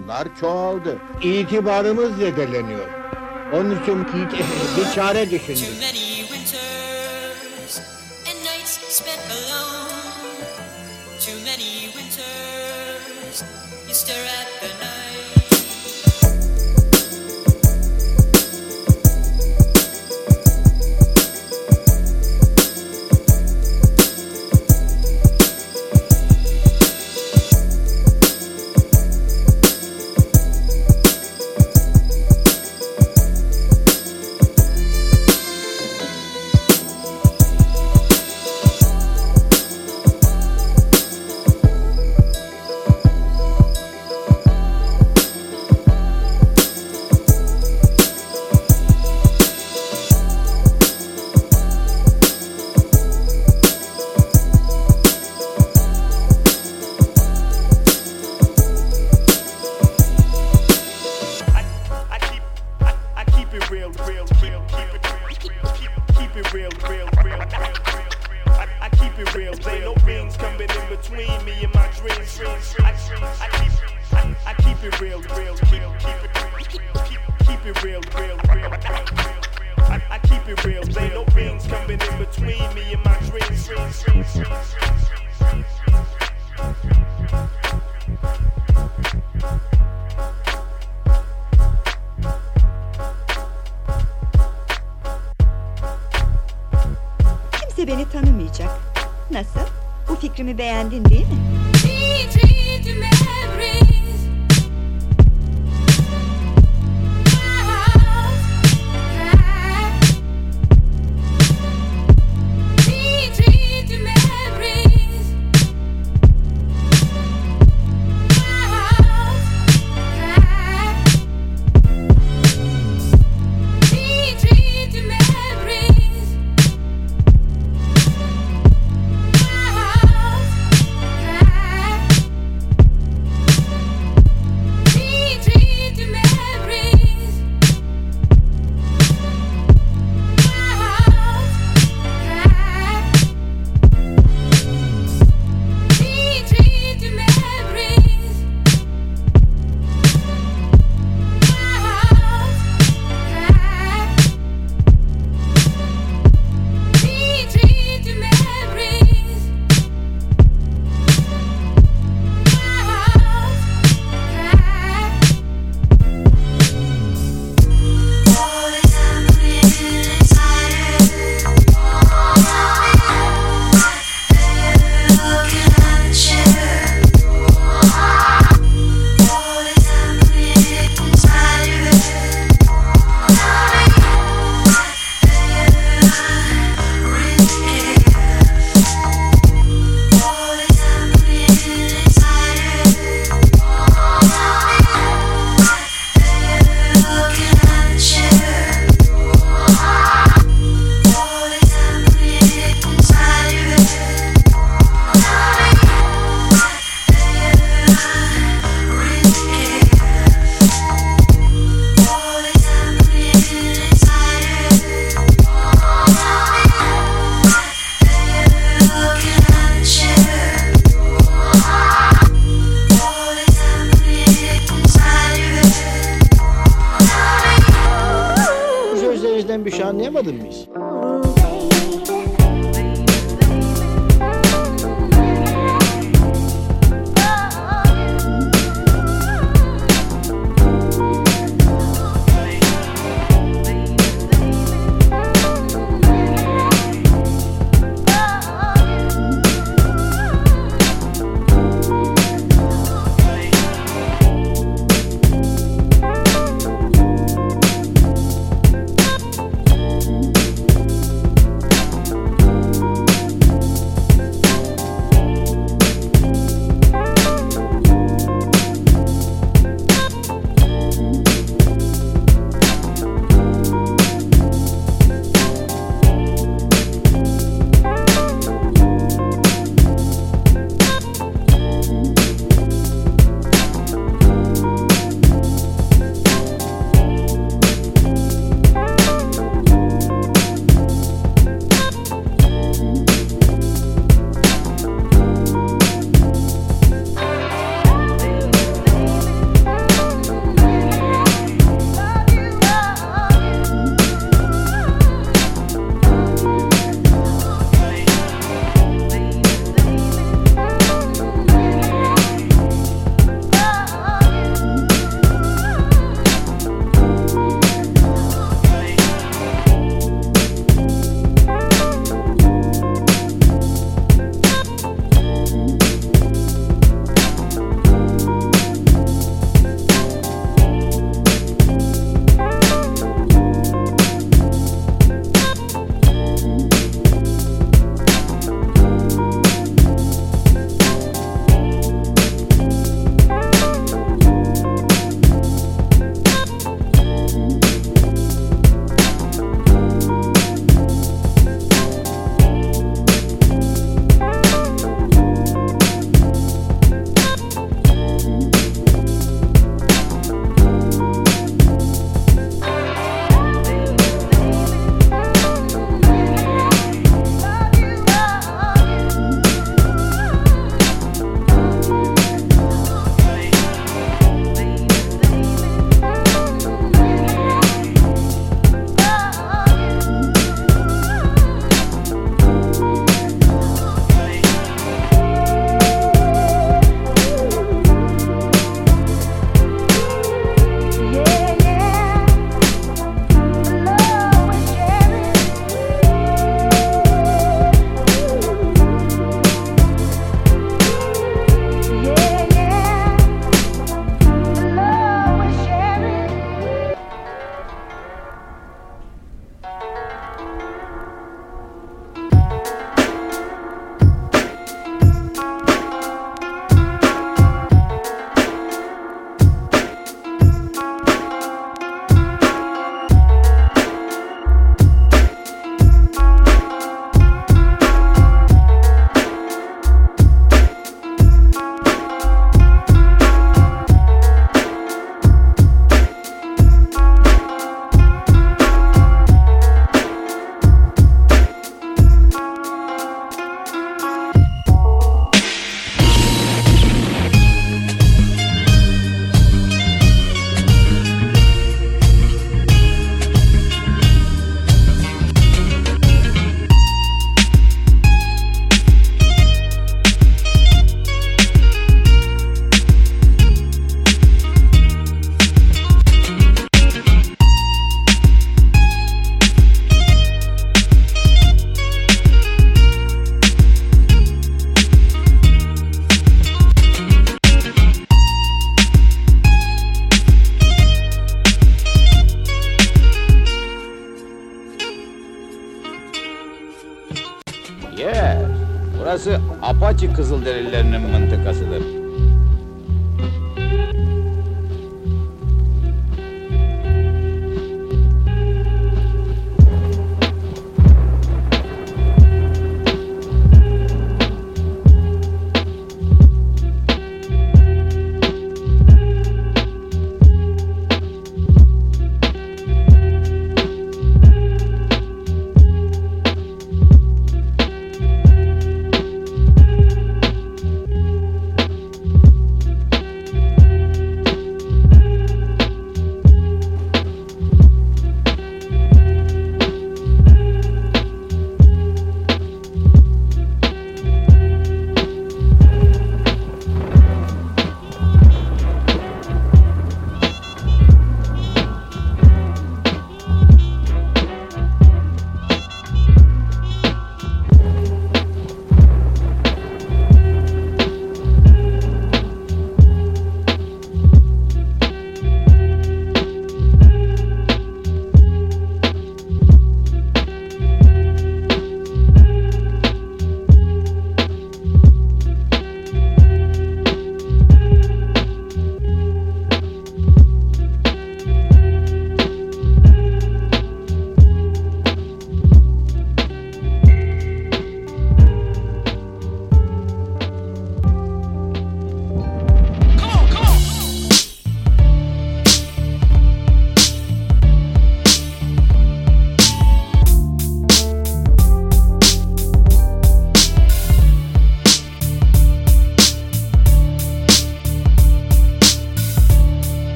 soygunlar çoğaldı. İtibarımız zedeleniyor. Onun için bir çare düşündük. Too many winters you stare at the night. Real, real, real, real. I, I keep it real. Ain't no rings coming in between me and my dreams. Kimse beni tanımayacak. Nasıl? Bu fikrimi beğendin değil mi? Söylenen bir şey anlayamadın mıyız?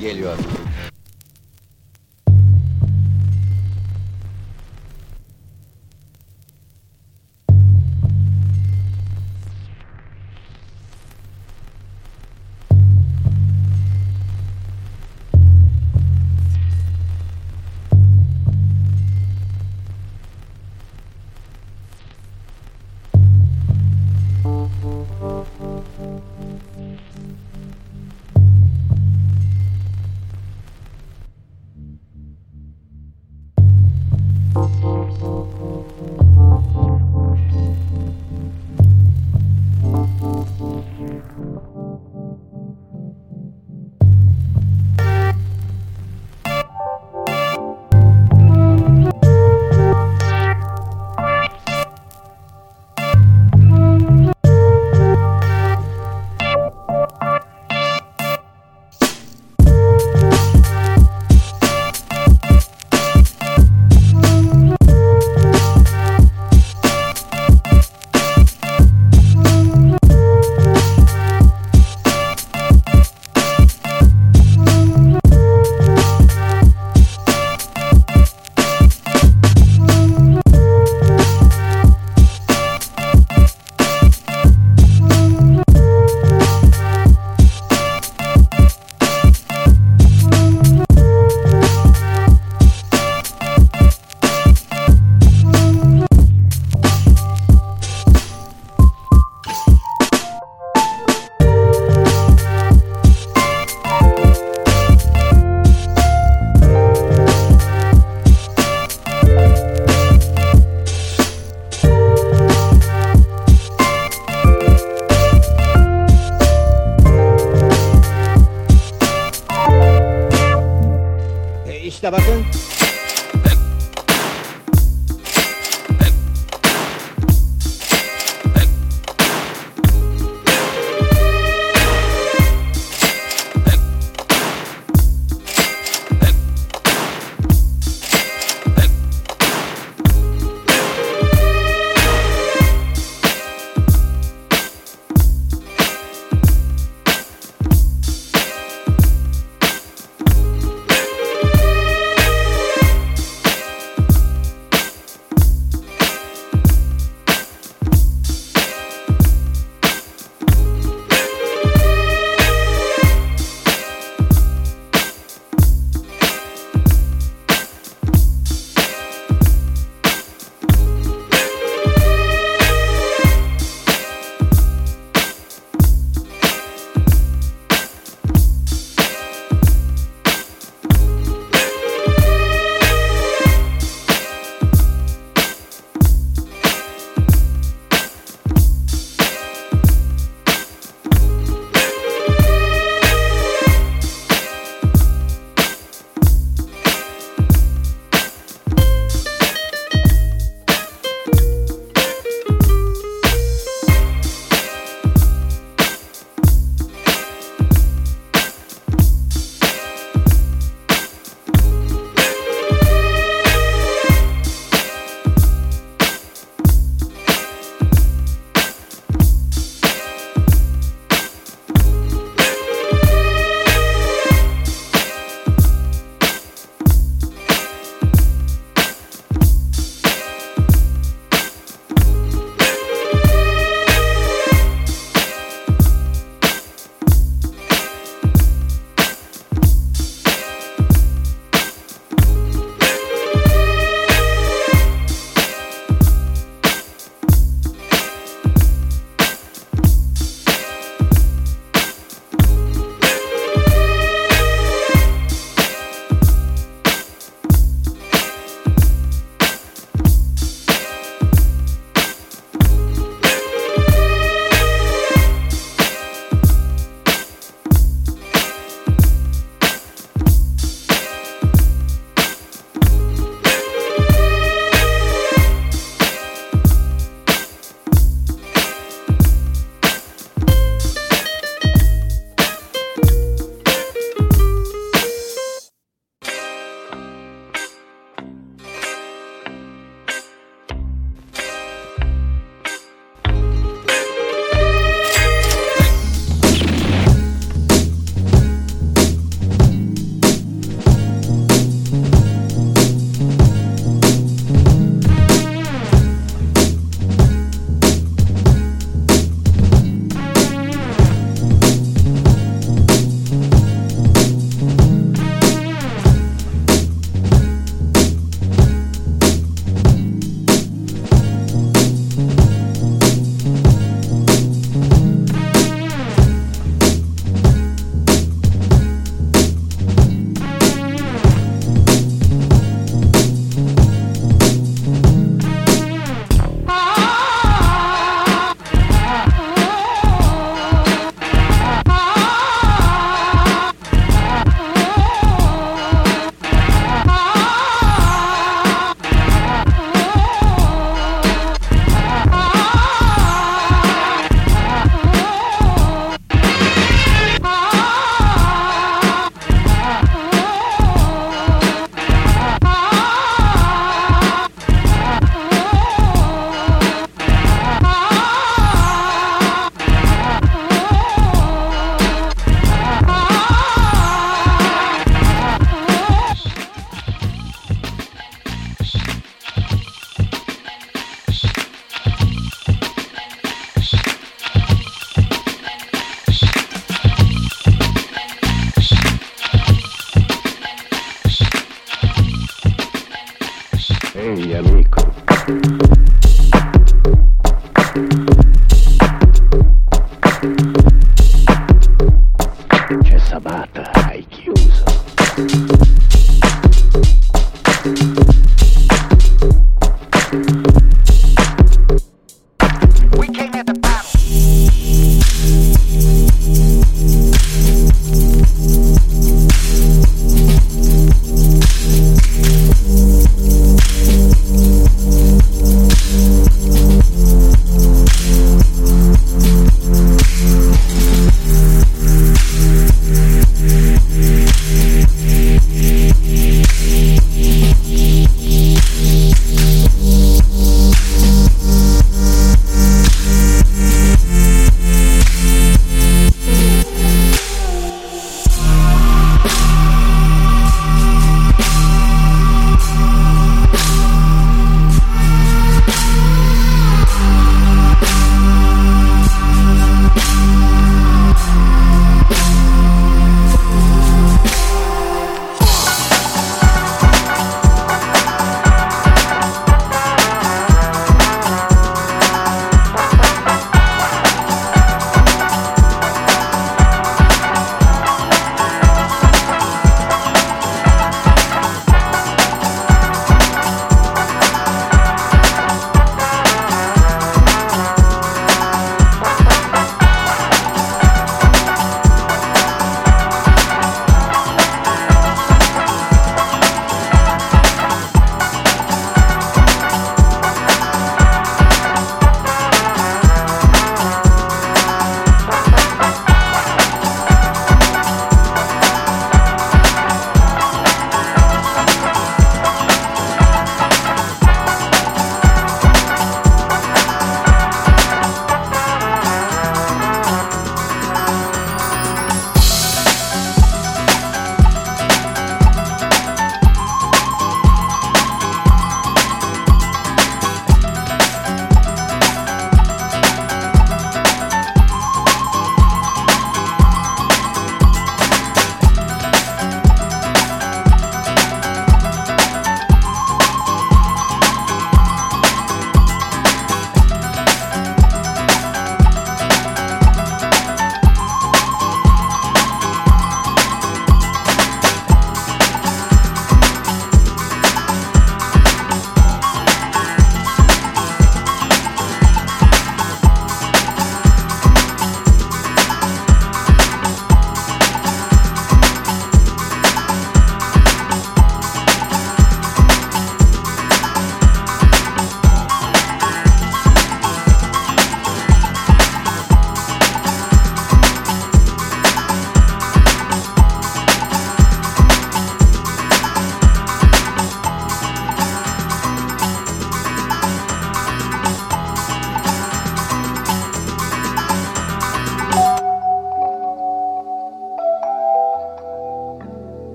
Kendi 石田馬君。